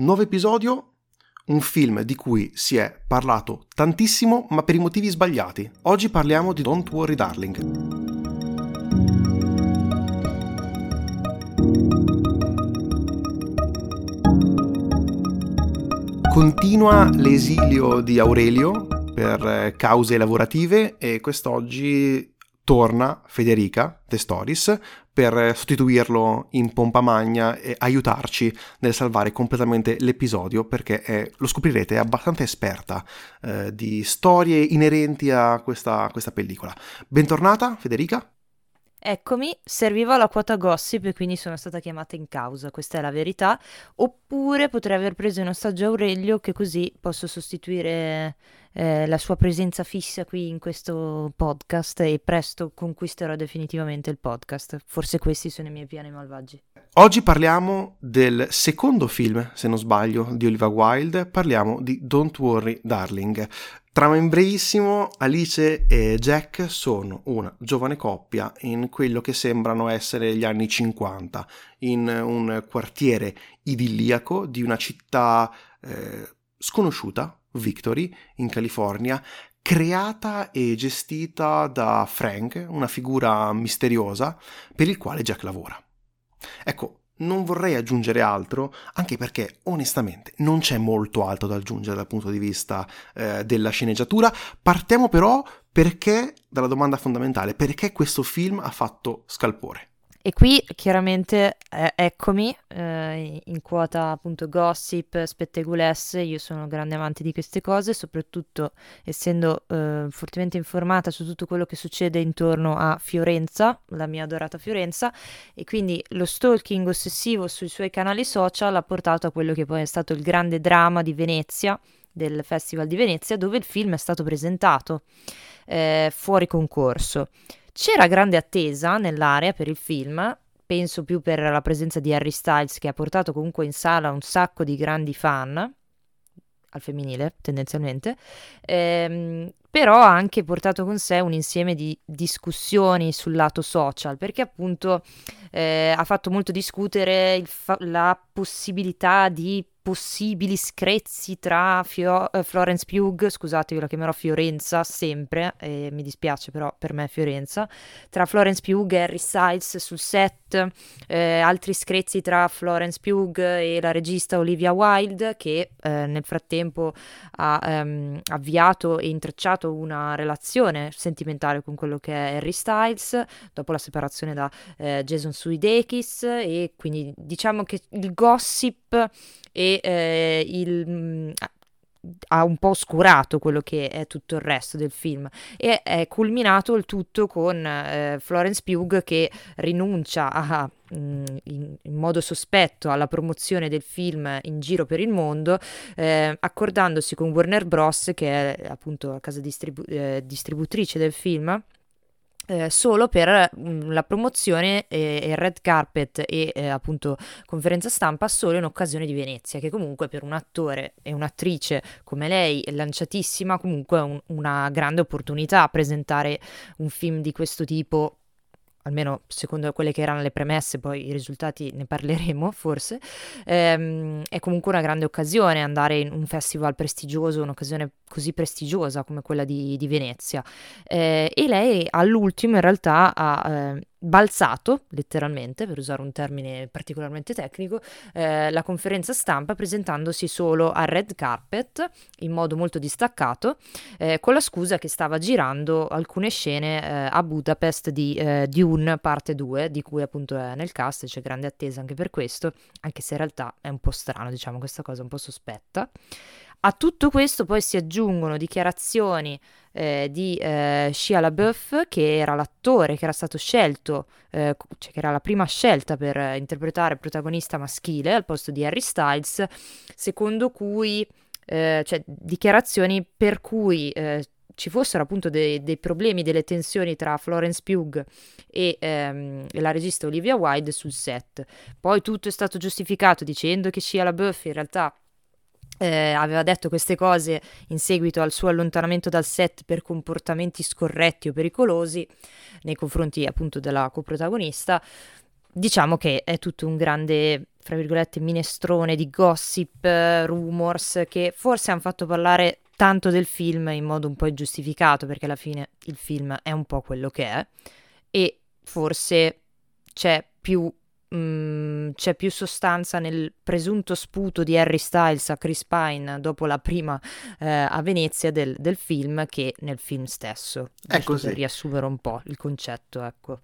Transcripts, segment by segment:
Nuovo episodio, un film di cui si è parlato tantissimo, ma per i motivi sbagliati. Oggi parliamo di Don't Worry Darling. Continua l'esilio di Aurelio per eh, cause lavorative e quest'oggi torna Federica The Stories per sostituirlo in pompa magna e aiutarci nel salvare completamente l'episodio perché è, lo scoprirete è abbastanza esperta eh, di storie inerenti a questa, questa pellicola. Bentornata Federica. Eccomi, serviva la quota gossip e quindi sono stata chiamata in causa, questa è la verità. Oppure potrei aver preso in ostaggio Aurelio che così posso sostituire eh, la sua presenza fissa qui in questo podcast e presto conquisterò definitivamente il podcast. Forse questi sono i miei piani malvagi. Oggi parliamo del secondo film, se non sbaglio, di Oliva Wilde, parliamo di Don't Worry Darling. Trama in brevissimo, Alice e Jack sono una giovane coppia in quello che sembrano essere gli anni 50, in un quartiere idilliaco di una città eh, sconosciuta, Victory, in California, creata e gestita da Frank, una figura misteriosa per il quale Jack lavora. Ecco, non vorrei aggiungere altro, anche perché onestamente non c'è molto altro da aggiungere dal punto di vista eh, della sceneggiatura. Partiamo però perché, dalla domanda fondamentale, perché questo film ha fatto scalpore? E qui chiaramente eh, eccomi eh, in quota appunto gossip, spettegulesse, io sono grande amante di queste cose, soprattutto essendo eh, fortemente informata su tutto quello che succede intorno a Fiorenza, la mia adorata Fiorenza, e quindi lo stalking ossessivo sui suoi canali social ha portato a quello che poi è stato il grande dramma di Venezia, del Festival di Venezia, dove il film è stato presentato eh, fuori concorso. C'era grande attesa nell'area per il film, penso più per la presenza di Harry Styles che ha portato comunque in sala un sacco di grandi fan, al femminile tendenzialmente, ehm, però ha anche portato con sé un insieme di discussioni sul lato social, perché appunto eh, ha fatto molto discutere fa- la possibilità di possibili screzi tra Fio- uh, Florence Pugh, scusate io la chiamerò Fiorenza sempre, mi dispiace però per me è Fiorenza, tra Florence Pugh e Harry Styles sul set, eh, altri screzi tra Florence Pugh e la regista Olivia Wilde che eh, nel frattempo ha um, avviato e intrecciato una relazione sentimentale con quello che è Harry Styles dopo la separazione da eh, Jason Sudeikis e quindi diciamo che il gossip e eh, il, mm, ha un po' oscurato quello che è tutto il resto del film e è culminato il tutto con eh, Florence Pugh che rinuncia a, mm, in, in, modo sospetto alla promozione del film in giro per il mondo eh, accordandosi con Warner Bros. che è appunto la casa distribu- eh, distributrice del film solo per mm, la promozione e il red carpet e eh, appunto conferenza stampa solo in occasione di Venezia, che comunque per un attore e un'attrice come lei, lanciatissima, comunque è un, una grande opportunità presentare un film di questo tipo almeno secondo quelle che erano le premesse, poi i risultati ne parleremo forse, ehm, è comunque una grande occasione andare in un festival prestigioso, un'occasione così prestigiosa come quella di, di Venezia. Eh, e lei all'ultimo in realtà ha eh, balzato, letteralmente, per usare un termine particolarmente tecnico, eh, la conferenza stampa presentandosi solo al red carpet in modo molto distaccato, eh, con la scusa che stava girando alcune scene eh, a Budapest di eh, Dune parte 2, di cui appunto è nel cast, c'è grande attesa anche per questo, anche se in realtà è un po' strano, diciamo, questa cosa un po' sospetta. A tutto questo poi si aggiungono dichiarazioni eh, di eh, Shia LaBeouf, che era l'attore che era stato scelto, eh, cioè che era la prima scelta per interpretare il protagonista maschile al posto di Harry Styles, secondo cui, eh, cioè dichiarazioni per cui eh, ci fossero appunto dei, dei, problemi, delle tensioni tra Florence Pugh e, ehm, e, la regista Olivia Wilde sul set. Poi tutto è stato giustificato dicendo che Shia LaBeouf in realtà eh, aveva detto queste cose in seguito al suo allontanamento dal set per comportamenti scorretti o pericolosi nei confronti appunto della coprotagonista. diciamo che è tutto un grande, fra virgolette, minestrone di gossip, rumors che forse hanno fatto parlare tanto del film in modo un po' ingiustificato, perché alla fine il film è un po' quello che è, e forse c'è più Mm, c'è più sostanza nel presunto sputo di Harry Styles a Chris Pine dopo la prima eh, a Venezia del, del, film che nel film stesso. È così. Per riassumere un po' il concetto, ecco.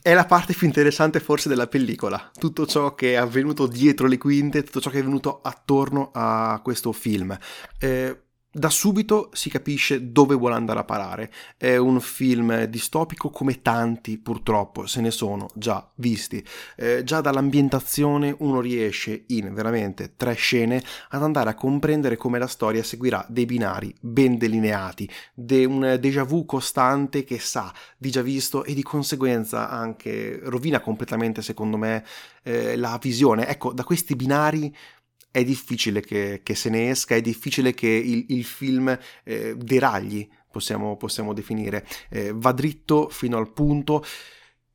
È la parte più interessante forse della pellicola, tutto ciò che è avvenuto dietro le quinte, tutto ciò che è venuto attorno a questo film. Eh, da subito si capisce dove vuole andare a parare. È un film distopico come tanti purtroppo se ne sono già visti. Eh, già dall'ambientazione uno riesce in veramente tre scene ad andare a comprendere come la storia seguirà dei binari ben delineati, de un déjà vu costante che sa di già visto e di conseguenza anche rovina completamente secondo me eh, la visione. Ecco, da questi binari è difficile che, che, se ne esca, è difficile che il, il film eh, deragli, possiamo, possiamo definire, eh, va dritto fino al punto.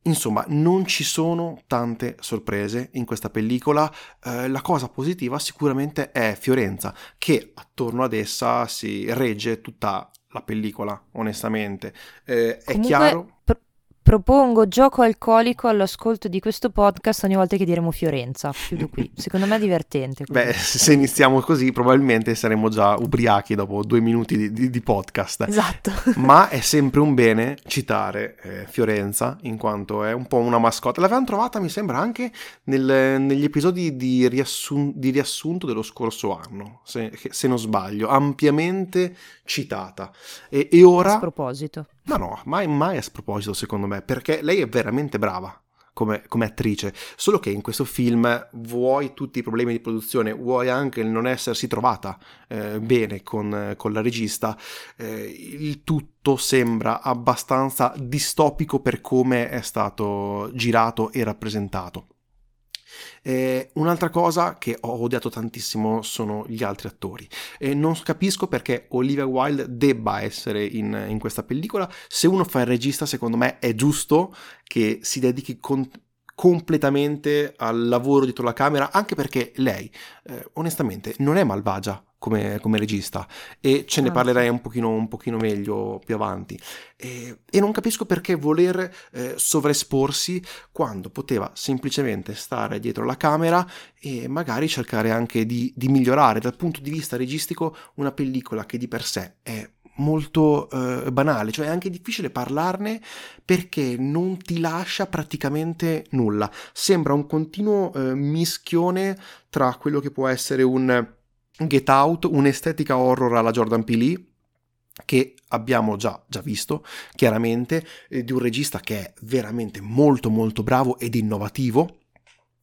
Insomma, non ci sono tante sorprese in questa pellicola. Eh, la cosa positiva sicuramente è Fiorenza, che attorno ad essa si regge tutta la pellicola, onestamente. Eh, è Comunque, chiaro. Pr- Propongo gioco alcolico all'ascolto di questo podcast ogni volta che diremo Fiorenza. Chiudo qui. Secondo me è divertente. Così. Beh, se iniziamo così, probabilmente saremo già ubriachi dopo due minuti di, di, di podcast. Esatto. Ma è sempre un bene citare eh, Fiorenza, in quanto è un po' una mascotte. L'avevamo trovata, mi sembra, anche nel, negli episodi di, riassun- di, riassunto dello scorso anno, se, se non sbaglio, ampiamente citata. E, e ora. A proposito. Ma no, mai, mai a sproposito secondo me, perché lei è veramente brava. Come, come, attrice, solo che in questo film vuoi tutti i problemi di produzione, vuoi anche il non essersi trovata eh, bene con, con, la regista, eh, il tutto sembra abbastanza distopico per come è stato girato e rappresentato. Eh, un'altra cosa che ho odiato tantissimo sono gli altri attori. Eh, non capisco perché Olivia Wilde debba essere in, in, questa pellicola. Se uno fa il regista, secondo me è giusto che si dedichi con, completamente al lavoro dietro la camera, anche perché lei, eh, onestamente, non è malvagia come, come, regista e ce ne parlerei un pochino, un pochino meglio più avanti. E, e non capisco perché voler eh, sovraesporsi quando poteva semplicemente stare dietro la camera e magari cercare anche di, di migliorare dal punto di vista registico una pellicola che di per sé è molto eh, banale, cioè è anche difficile parlarne perché non ti lascia praticamente nulla. Sembra un continuo eh, mischione tra quello che può essere un Get Out, un'estetica horror alla Jordan Peele che abbiamo già, già visto chiaramente eh, di un regista che è veramente molto molto bravo ed innovativo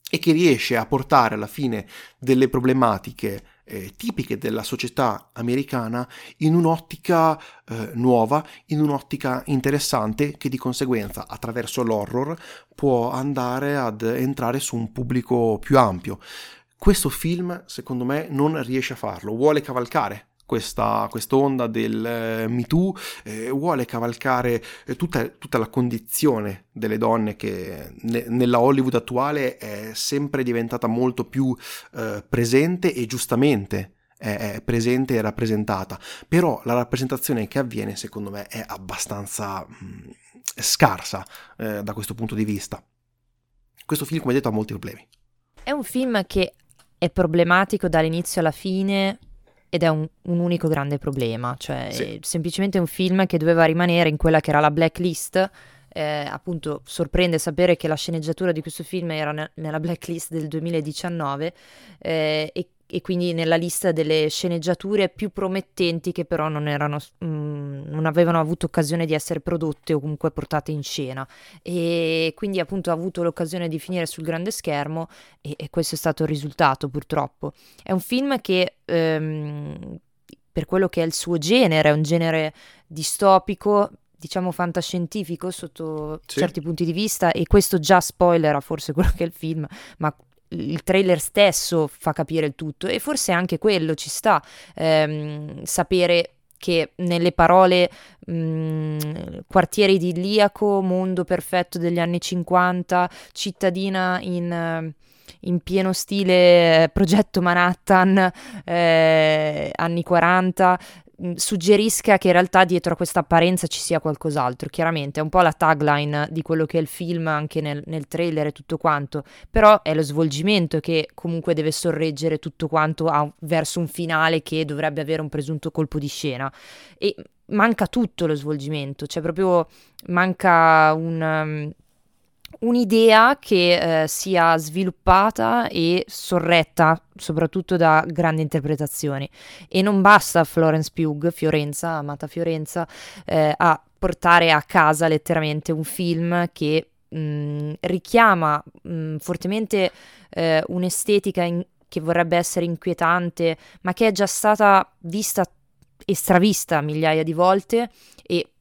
e che riesce a portare alla fine delle problematiche eh, tipiche della società americana in un'ottica eh, nuova, in un'ottica interessante che di conseguenza attraverso l'horror può andare ad entrare su un pubblico più ampio. Questo film, secondo me, non riesce a farlo, vuole cavalcare questa onda del eh, Me Too, eh, vuole cavalcare eh, tutta, tutta, la condizione delle donne che ne, nella Hollywood attuale è sempre diventata molto più eh, presente e giustamente è, presente e rappresentata, però la rappresentazione che avviene secondo me è abbastanza mh, mm, scarsa eh, da questo punto di vista. Questo film, come detto, ha molti problemi. È un film che è problematico dall'inizio alla fine ed è un, un unico grande problema, cioè sì. semplicemente un film che doveva rimanere in quella che era la blacklist. Eh, appunto sorprende sapere che la sceneggiatura di questo film era ne- nella blacklist del 2019 eh, e e quindi nella lista delle sceneggiature più promettenti che però non, erano, mh, mm, non avevano avuto occasione di essere prodotte o comunque portate in scena e quindi appunto ha avuto l'occasione di finire sul grande schermo e, e questo è stato il risultato purtroppo. È un film che ehm, per quello che è il suo genere, è un genere distopico, diciamo fantascientifico sotto sì. certi punti di vista e questo già spoilera forse quello che è il film, ma il trailer stesso fa capire il tutto e forse anche quello ci sta, ehm, sapere che nelle parole mh, mm, quartiere idilliaco, mondo perfetto degli anni 50, cittadina in in pieno stile eh, progetto Manhattan, eh, anni 40, mm, suggerisca che in realtà dietro a questa apparenza ci sia qualcos'altro. Chiaramente è un po' la tagline di quello che è il film, anche nel, nel, trailer e tutto quanto, però è lo svolgimento che comunque deve sorreggere tutto quanto a, verso un finale che dovrebbe avere un presunto colpo di scena. E manca tutto lo svolgimento, cioè proprio manca un... Um, un'idea che eh, sia sviluppata e sorretta soprattutto da grandi interpretazioni. E non basta Florence Pugh, Fiorenza, amata Fiorenza, eh, a portare a casa letteralmente un film che mh, mm, richiama mh, mm, fortemente eh, un'estetica in- che vorrebbe essere inquietante ma che è già stata vista e stravista migliaia di volte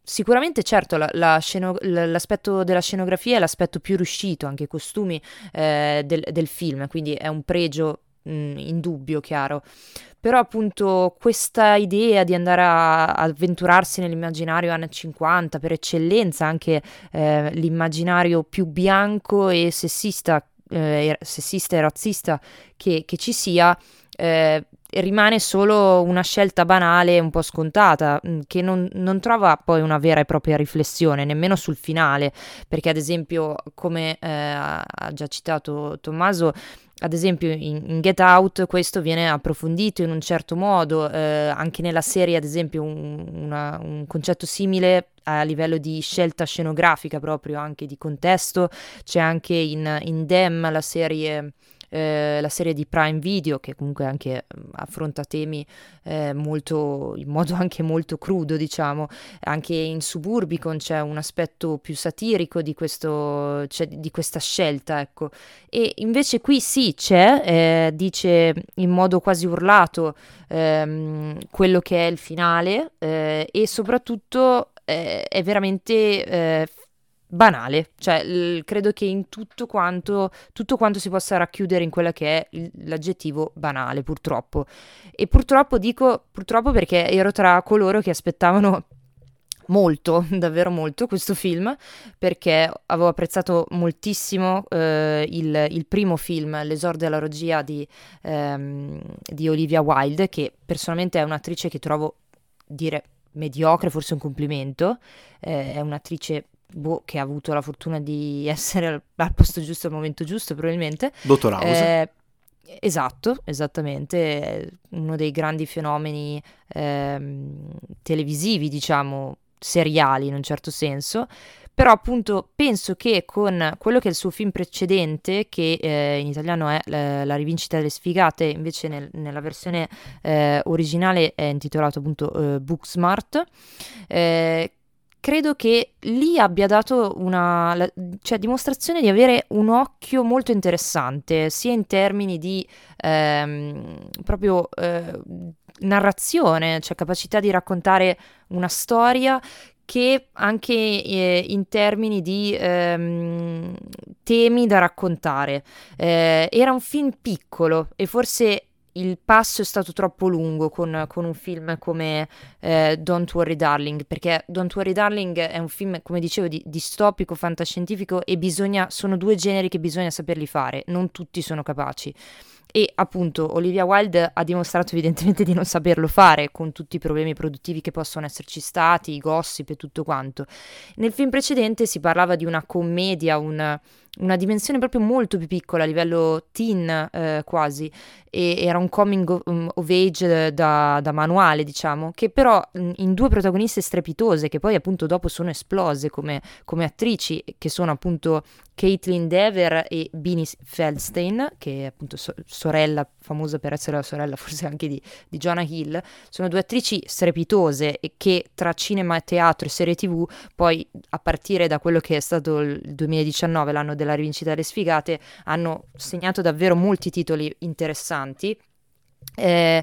Sicuramente, certo, la, la sceno- l'aspetto della scenografia è l'aspetto più riuscito, anche i costumi eh, del, del, film, quindi è un pregio mh, indubbio, chiaro. Però appunto questa idea di andare a, a avventurarsi nell'immaginario anni 50, per eccellenza anche eh, l'immaginario più bianco e sessista, eh, sessista e razzista che, che ci sia, eh, rimane solo una scelta banale, un po' scontata, mm, che non, non, trova poi una vera e propria riflessione, nemmeno sul finale, perché ad esempio, come eh, ha già citato Tommaso, ad esempio in, in, Get Out questo viene approfondito in un certo modo, eh, anche nella serie ad esempio un, una, un concetto simile a livello di scelta scenografica proprio, anche di contesto, c'è anche in, in Dem la serie eh, la serie di Prime Video che comunque anche mm, affronta temi eh, molto, in modo anche molto crudo diciamo, anche in Suburbicon c'è un aspetto più satirico di, questo, cioè, di questa scelta ecco. E invece qui sì c'è, eh, dice in modo quasi urlato ehm, quello che è il finale eh, e soprattutto eh, è veramente banale, cioè l- credo che in tutto quanto, tutto quanto si possa racchiudere in quella che è il- l'aggettivo banale, purtroppo. E purtroppo dico purtroppo perché ero tra coloro che aspettavano molto, davvero molto questo film perché avevo apprezzato moltissimo eh, il, il, primo film, L'esordio alla regia di, ehm, di Olivia Wilde, che personalmente è un'attrice che trovo dire mediocre, forse un complimento, eh, è un'attrice boh, che ha avuto la fortuna di essere al, al, posto giusto al momento giusto, probabilmente. Dottor House. Eh, esatto, esattamente, uno dei grandi fenomeni eh, televisivi, diciamo, seriali in un certo senso. Però appunto penso che con quello che è il suo film precedente, che eh, in italiano è la, la, rivincita delle sfigate, invece nel, nella versione eh, originale è intitolato appunto eh, Booksmart, eh, credo che lì abbia dato una cioè, dimostrazione di avere un occhio molto interessante, sia in termini di ehm, proprio eh, narrazione, cioè capacità di raccontare una storia, che anche eh, in termini di ehm, temi da raccontare. Eh, era un film piccolo e forse il passo è stato troppo lungo con, con un film come eh, Don't Worry Darling, perché Don't Worry Darling è un film, come dicevo, di, distopico, fantascientifico e bisogna, sono due generi che bisogna saperli fare, non tutti sono capaci. E appunto Olivia Wilde ha dimostrato evidentemente di non saperlo fare con tutti i problemi produttivi che possono esserci stati, i gossip e tutto quanto. Nel film precedente si parlava di una commedia, un una dimensione proprio molto più piccola a livello teen eh, quasi e era un coming of, um, of age da, da, manuale diciamo che però mm, in due protagoniste strepitose che poi appunto dopo sono esplose come, come attrici che sono appunto Caitlin Dever e Beanie Feldstein che è appunto so- sorella famosa per essere la sorella forse anche di, di Jonah Hill sono due attrici strepitose che tra cinema, teatro e serie tv poi a partire da quello che è stato il 2019 l'anno del della rivincita delle sfigate hanno segnato davvero molti titoli interessanti Eh,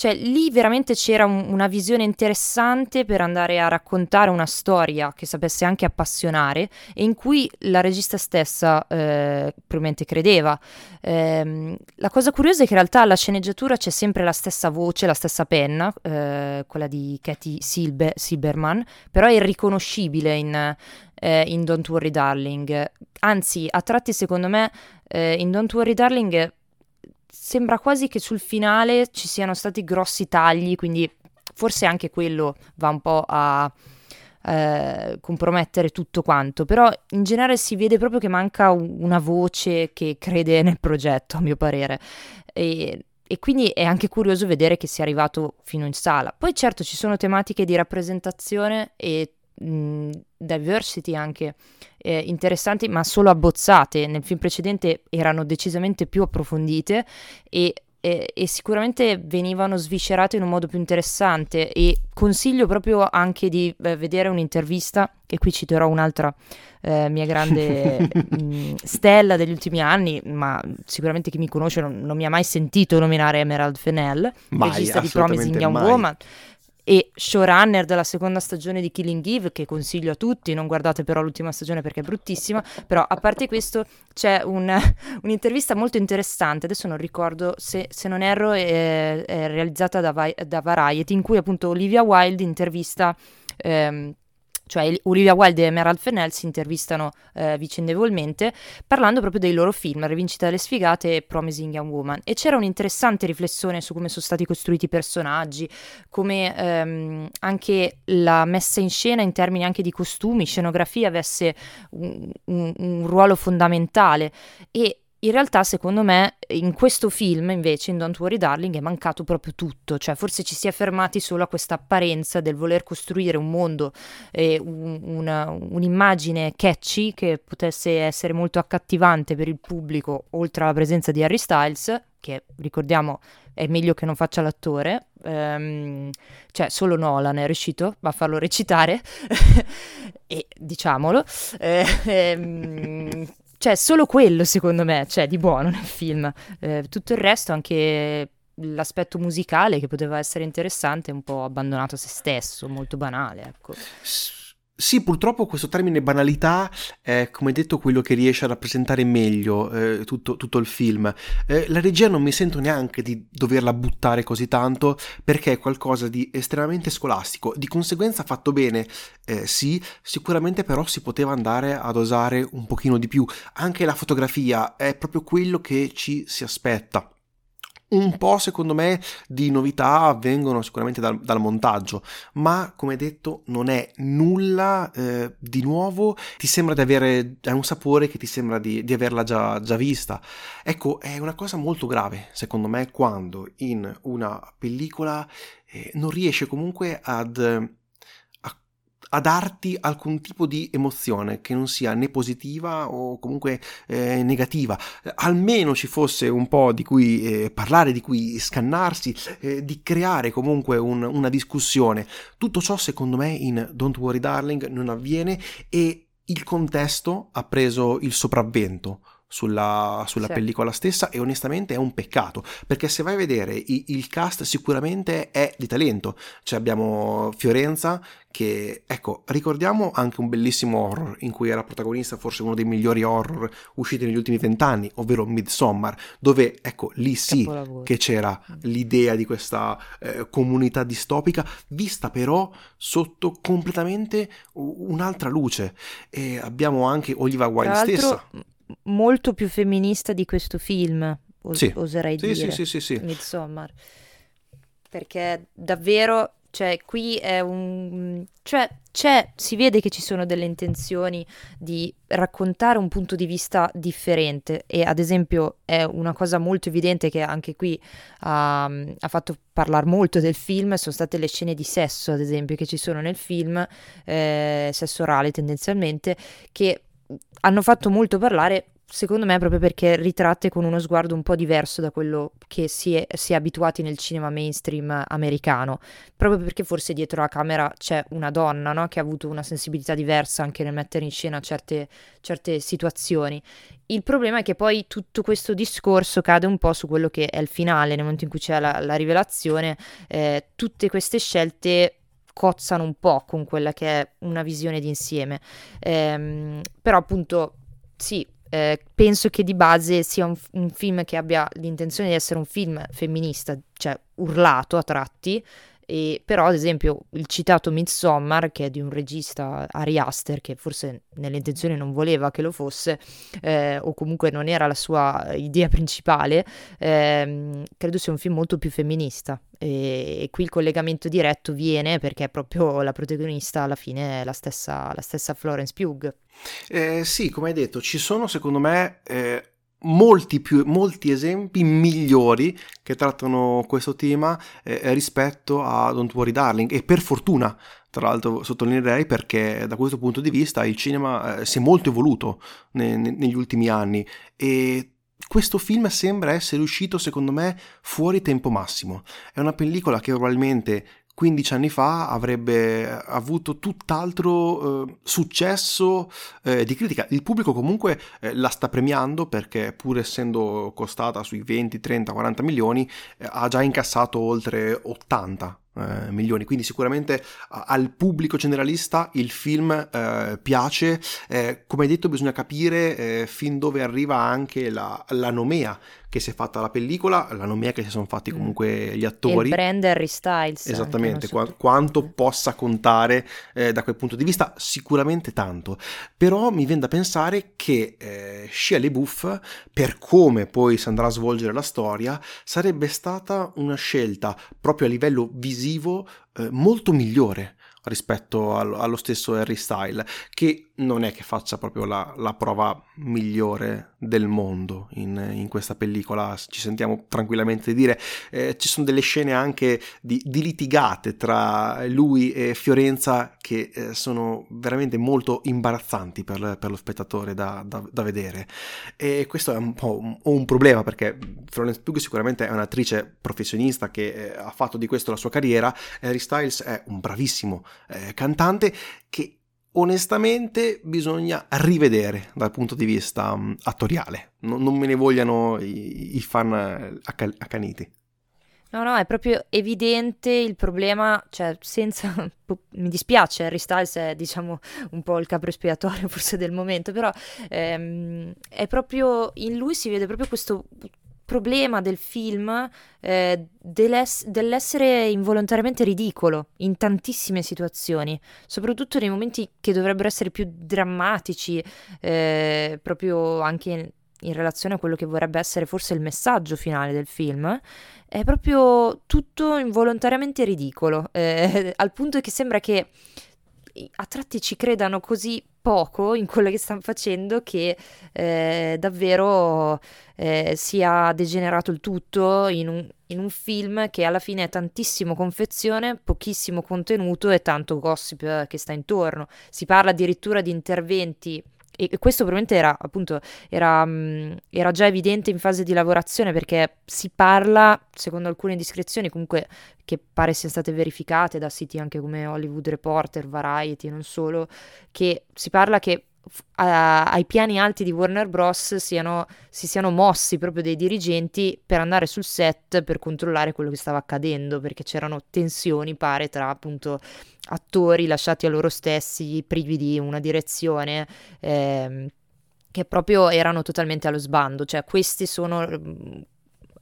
cioè lì veramente c'era un, una visione interessante per andare a raccontare una storia che sapesse anche appassionare e in cui la regista stessa eh, probabilmente credeva. Eh, la cosa curiosa è che in realtà alla sceneggiatura c'è sempre la stessa voce, la stessa penna, eh, quella di Katie Silbe, Silberman, però è irriconoscibile in, eh, in Don't Worry Darling. Anzi, a tratti secondo me eh, in Don't Worry Darling sembra quasi che sul finale ci siano stati grossi tagli, quindi forse anche quello va un po' a eh, compromettere tutto quanto, però in generale si vede proprio che manca una voce che crede nel progetto, a mio parere. E, e quindi è anche curioso vedere che sia arrivato fino in sala. Poi certo ci sono tematiche di rappresentazione e mh, diversity anche eh, interessanti, ma solo abbozzate. Nel film precedente erano decisamente più approfondite e e, e, sicuramente venivano sviscerate in un modo più interessante. E consiglio proprio anche di eh, vedere un'intervista e qui citerò un'altra eh, mia grande mh, stella degli ultimi anni ma sicuramente chi mi conosce non, non mi ha mai sentito nominare Emerald Fennell mai, regista di Promising Young Woman e showrunner della seconda stagione di Killing Eve che consiglio a tutti, non guardate però l'ultima stagione perché è bruttissima, però a parte questo c'è un, un'intervista molto interessante, adesso non ricordo se, se non erro è, è realizzata da, da, Variety in cui appunto Olivia Wilde intervista ehm, cioè Olivia Wilde e Emerald Fennell si intervistano eh, vicendevolmente parlando proprio dei loro film, Rivincita delle sfigate e Promising Young Woman. E c'era un'interessante riflessione su come sono stati costruiti i personaggi, come ehm, anche la messa in scena in termini anche di costumi, scenografia avesse un, un, un ruolo fondamentale. E in realtà, secondo me, in questo film, invece, in Don't Worry Darling, è mancato proprio tutto. Cioè, forse ci si è fermati solo a questa apparenza del voler costruire un mondo e un, una, un'immagine catchy che potesse essere molto accattivante per il pubblico, oltre alla presenza di Harry Styles, che ricordiamo è meglio che non faccia l'attore. Um, cioè, solo Nolan è riuscito a farlo recitare, e diciamolo. Eh, ehm, cioè, solo quello secondo me c'è di buono nel film. Eh, tutto il resto, anche l'aspetto musicale che poteva essere interessante, è un po' abbandonato a se stesso, molto banale, ecco. Sì, purtroppo questo termine banalità è, come detto, quello che riesce a rappresentare meglio eh, tutto, tutto, il film. Eh, la regia non mi sento neanche di doverla buttare così tanto perché è qualcosa di estremamente scolastico. Di conseguenza fatto bene, eh, sì, sicuramente però si poteva andare ad osare un pochino di più. Anche la fotografia è proprio quello che ci si aspetta un po' secondo me di novità avvengono sicuramente dal, dal montaggio, ma come detto non è nulla eh, di nuovo, ti sembra di avere, è un sapore che ti sembra di, di averla già, già, vista. Ecco, è una cosa molto grave secondo me quando in una pellicola eh, non riesce comunque ad a darti alcun tipo di emozione che non sia né positiva o comunque eh, negativa. Almeno ci fosse un po' di cui eh, parlare, di cui scannarsi, eh, di creare comunque un, una discussione. Tutto ciò secondo me in Don't Worry Darling non avviene e il contesto ha preso il sopravvento sulla, sulla sì. pellicola stessa e onestamente è un peccato perché se vai a vedere i, il cast sicuramente è di talento cioè abbiamo Fiorenza che ecco ricordiamo anche un bellissimo horror in cui era protagonista forse uno dei migliori horror usciti negli ultimi vent'anni ovvero Midsommar dove ecco lì sì Capolavoro. che c'era l'idea di questa eh, comunità distopica vista però sotto completamente un'altra luce e abbiamo anche Oliva Wilde stessa molto più femminista di questo film, os- sì. oserei sì, dire. Sì, sì, sì, sì. Midsommar. Perché davvero, cioè, qui è un... Cioè, c'è, si vede che ci sono delle intenzioni di raccontare un punto di vista differente e ad esempio è una cosa molto evidente che anche qui ha, ha fatto parlare molto del film, sono state le scene di sesso ad esempio che ci sono nel film, eh, sesso orale tendenzialmente, che hanno fatto molto parlare secondo me proprio perché ritratte con uno sguardo un po' diverso da quello che si è, si è, abituati nel cinema mainstream americano, proprio perché forse dietro la camera c'è una donna no? che ha avuto una sensibilità diversa anche nel mettere in scena certe, certe situazioni. Il problema è che poi tutto questo discorso cade un po' su quello che è il finale, nel momento in cui c'è la, la rivelazione, eh, tutte queste scelte cozzano un po' con quella che è una visione d'insieme. Eh, però appunto sì, eh, penso che di base sia un, un, film che abbia l'intenzione di essere un film femminista, cioè urlato a tratti, e, però ad esempio il citato Midsommar, che è di un regista Ari Aster, che forse nelle intenzioni non voleva che lo fosse, eh, o comunque non era la sua idea principale, eh, credo sia un film molto più femminista. E, e, qui il collegamento diretto viene perché proprio la protagonista alla fine è la stessa, la stessa Florence Pugh. Eh, sì, come hai detto, ci sono secondo me eh, molti, più, molti esempi migliori che trattano questo tema eh, rispetto a Don't Worry Darling e per fortuna tra l'altro sottolineerei perché da questo punto di vista il cinema eh, si è molto evoluto ne, ne, negli ultimi anni e questo film sembra essere uscito secondo me fuori tempo massimo. È una pellicola che probabilmente 15 anni fa avrebbe avuto tutt'altro eh, successo eh, di critica. Il pubblico comunque eh, la sta premiando perché pur essendo costata sui 20, 30, 40 milioni eh, ha già incassato oltre 80 eh, milioni, quindi sicuramente al pubblico generalista il film eh, piace, eh, come hai detto bisogna capire eh, fin dove arriva anche la, la nomea che si è fatta la pellicola, la nomea che si sono fatti mm. comunque gli attori. E il brand Harry Styles. Esattamente, qu- quanto possa contare eh, da quel punto di vista, sicuramente tanto, però mi viene da pensare che eh, Shia LeBouf, per come poi si andrà a svolgere la storia, sarebbe stata una scelta proprio a livello visivo eh, molto migliore rispetto allo stesso Harry Style, che non è che faccia proprio la, la prova migliore del mondo in, in, questa pellicola, ci sentiamo tranquillamente dire. Eh, ci sono delle scene anche di, di, litigate tra lui e Fiorenza che eh, sono veramente molto imbarazzanti per, per lo spettatore da, da, da, vedere. E questo è un po' un, un problema perché Florence Pugh sicuramente è un'attrice professionista che eh, ha fatto di questo la sua carriera, Harry Styles è un bravissimo eh, cantante che onestamente bisogna rivedere dal punto di vista um, attoriale. Non, non, me ne vogliano i, i fan eh, accaniti. No, no, è proprio evidente il problema, cioè senza... mi dispiace, Harry Styles è diciamo un po' il capro espiatorio forse del momento, però ehm, è proprio, in lui si vede proprio questo problema del film eh, dell'ess- dell'essere involontariamente ridicolo in tantissime situazioni, soprattutto nei momenti che dovrebbero essere più drammatici, eh, proprio anche in, in relazione a quello che vorrebbe essere forse il messaggio finale del film, è proprio tutto involontariamente ridicolo, eh, al punto che sembra che a tratti ci credano così poco in quello che stanno facendo che eh, davvero eh, sia degenerato il tutto in un, in un, film che alla fine è tantissimo confezione, pochissimo contenuto e tanto gossip che sta intorno. Si parla addirittura di interventi e questo probabilmente era appunto era, mm, era, già evidente in fase di lavorazione perché si parla, secondo alcune descrizioni comunque che pare siano state verificate da siti anche come Hollywood Reporter, Variety e non solo, che si parla che a, ai piani alti di Warner Bros. Siano, si siano mossi proprio dei dirigenti per andare sul set per controllare quello che stava accadendo, perché c'erano tensioni, pare, tra appunto attori lasciati a loro stessi, privi di una direzione. Ehm, che proprio erano totalmente allo sbando, cioè questi sono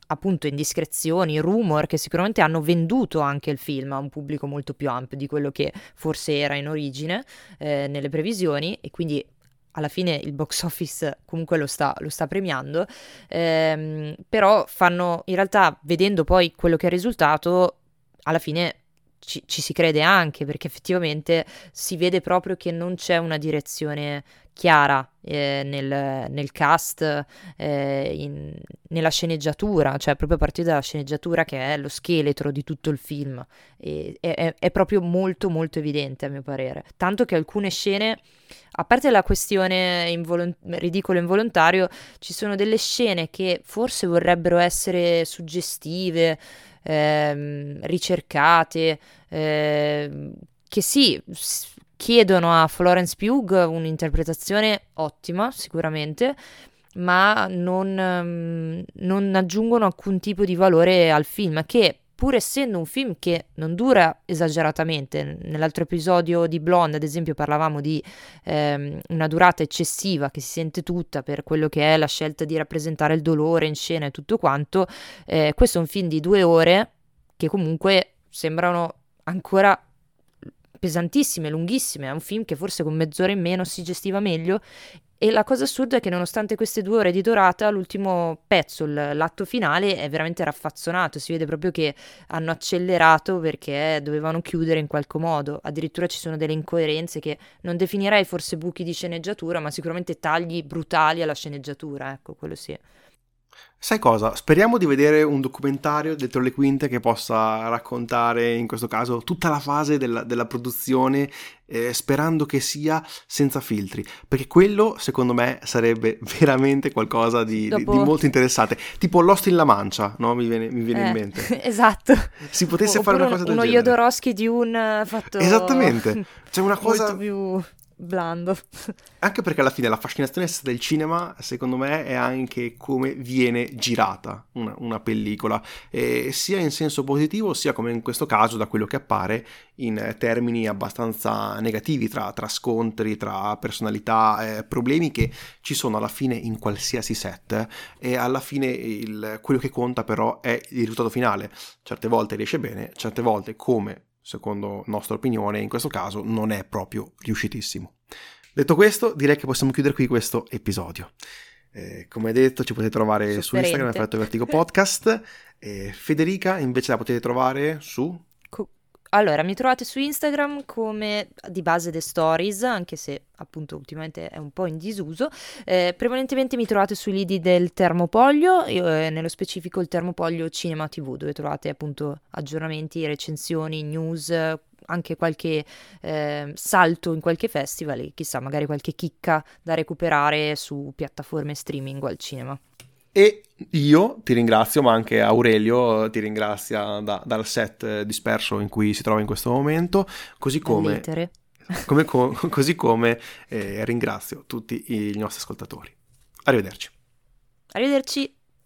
appunto indiscrezioni, rumor che sicuramente hanno venduto anche il film a un pubblico molto più ampio di quello che forse era in origine eh, nelle previsioni e quindi alla fine il box office comunque lo sta, lo sta premiando, ehm, però fanno in realtà vedendo poi quello che è il risultato, alla fine ci, ci, si crede anche perché effettivamente si vede proprio che non c'è una direzione chiara eh, nel, nel, cast, eh, in, nella sceneggiatura, cioè proprio a partire dalla sceneggiatura che è lo scheletro di tutto il film. E, è, è proprio molto molto evidente a mio parere. Tanto che alcune scene, a parte la questione involu- ridicolo involontario, ci sono delle scene che forse vorrebbero essere suggestive, ehm, ricercate, ehm, che sì, chiedono a Florence Pugh un'interpretazione ottima, sicuramente, ma non, um, non, aggiungono alcun tipo di valore al film, che pur essendo un film che non dura esageratamente, nell'altro episodio di Blonde, ad esempio, parlavamo di ehm, una durata eccessiva che si sente tutta per quello che è la scelta di rappresentare il dolore in scena e tutto quanto, eh, questo è un film di due ore che comunque sembrano ancora pesantissime, lunghissime, è un film che forse con mezz'ora in meno si gestiva meglio e la cosa assurda è che nonostante queste due ore di durata, l'ultimo pezzo, l'atto finale, è veramente raffazzonato. Si vede proprio che hanno accelerato perché dovevano chiudere in qualche modo. Addirittura ci sono delle incoerenze che non definirei forse buchi di sceneggiatura, ma sicuramente tagli brutali alla sceneggiatura. Ecco, quello sì. Sai cosa? Speriamo di vedere un documentario dentro le quinte che possa raccontare, in questo caso, tutta la fase della, della produzione, eh, sperando che sia senza filtri, perché quello, secondo me, sarebbe veramente qualcosa di, Dopo... di, di molto interessante. Tipo Lost in La Mancia, no? Mi viene, mi viene eh, in mente. Esatto. Si potesse o, fare una cosa del uno genere. Uno Jodorowsky di un fatto... Esattamente. C'è una cosa... Molto più blando. Anche perché alla fine la fascinazione del cinema, secondo me, è anche come viene girata una, una pellicola, e sia in senso positivo, sia come in questo caso da quello che appare in termini abbastanza negativi, tra, tra scontri, tra personalità, eh, problemi che ci sono alla fine in qualsiasi set e alla fine il, quello che conta però è il risultato finale. Certe volte riesce bene, certe volte come secondo nostra opinione, in questo caso non è proprio riuscitissimo. Detto questo, direi che possiamo chiudere qui questo episodio. Eh, come detto, ci potete trovare Sofferente. su Instagram, Effetto Vertigo Podcast. Federica invece la potete trovare su allora, mi trovate su Instagram come di base The Stories, anche se appunto ultimamente è un po' in disuso. Eh, prevalentemente mi trovate sui lidi del Termopoglio, eh, nello specifico il Termopoglio Cinema TV, dove trovate appunto aggiornamenti, recensioni, news, anche qualche eh, salto in qualche festival e chissà, magari qualche chicca da recuperare su piattaforme streaming o al cinema. E io ti ringrazio, ma anche Aurelio ti ringrazia da, dal set disperso in cui si trova in questo momento, così come, come, co- così come eh, ringrazio tutti i nostri ascoltatori. Arrivederci. Arrivederci.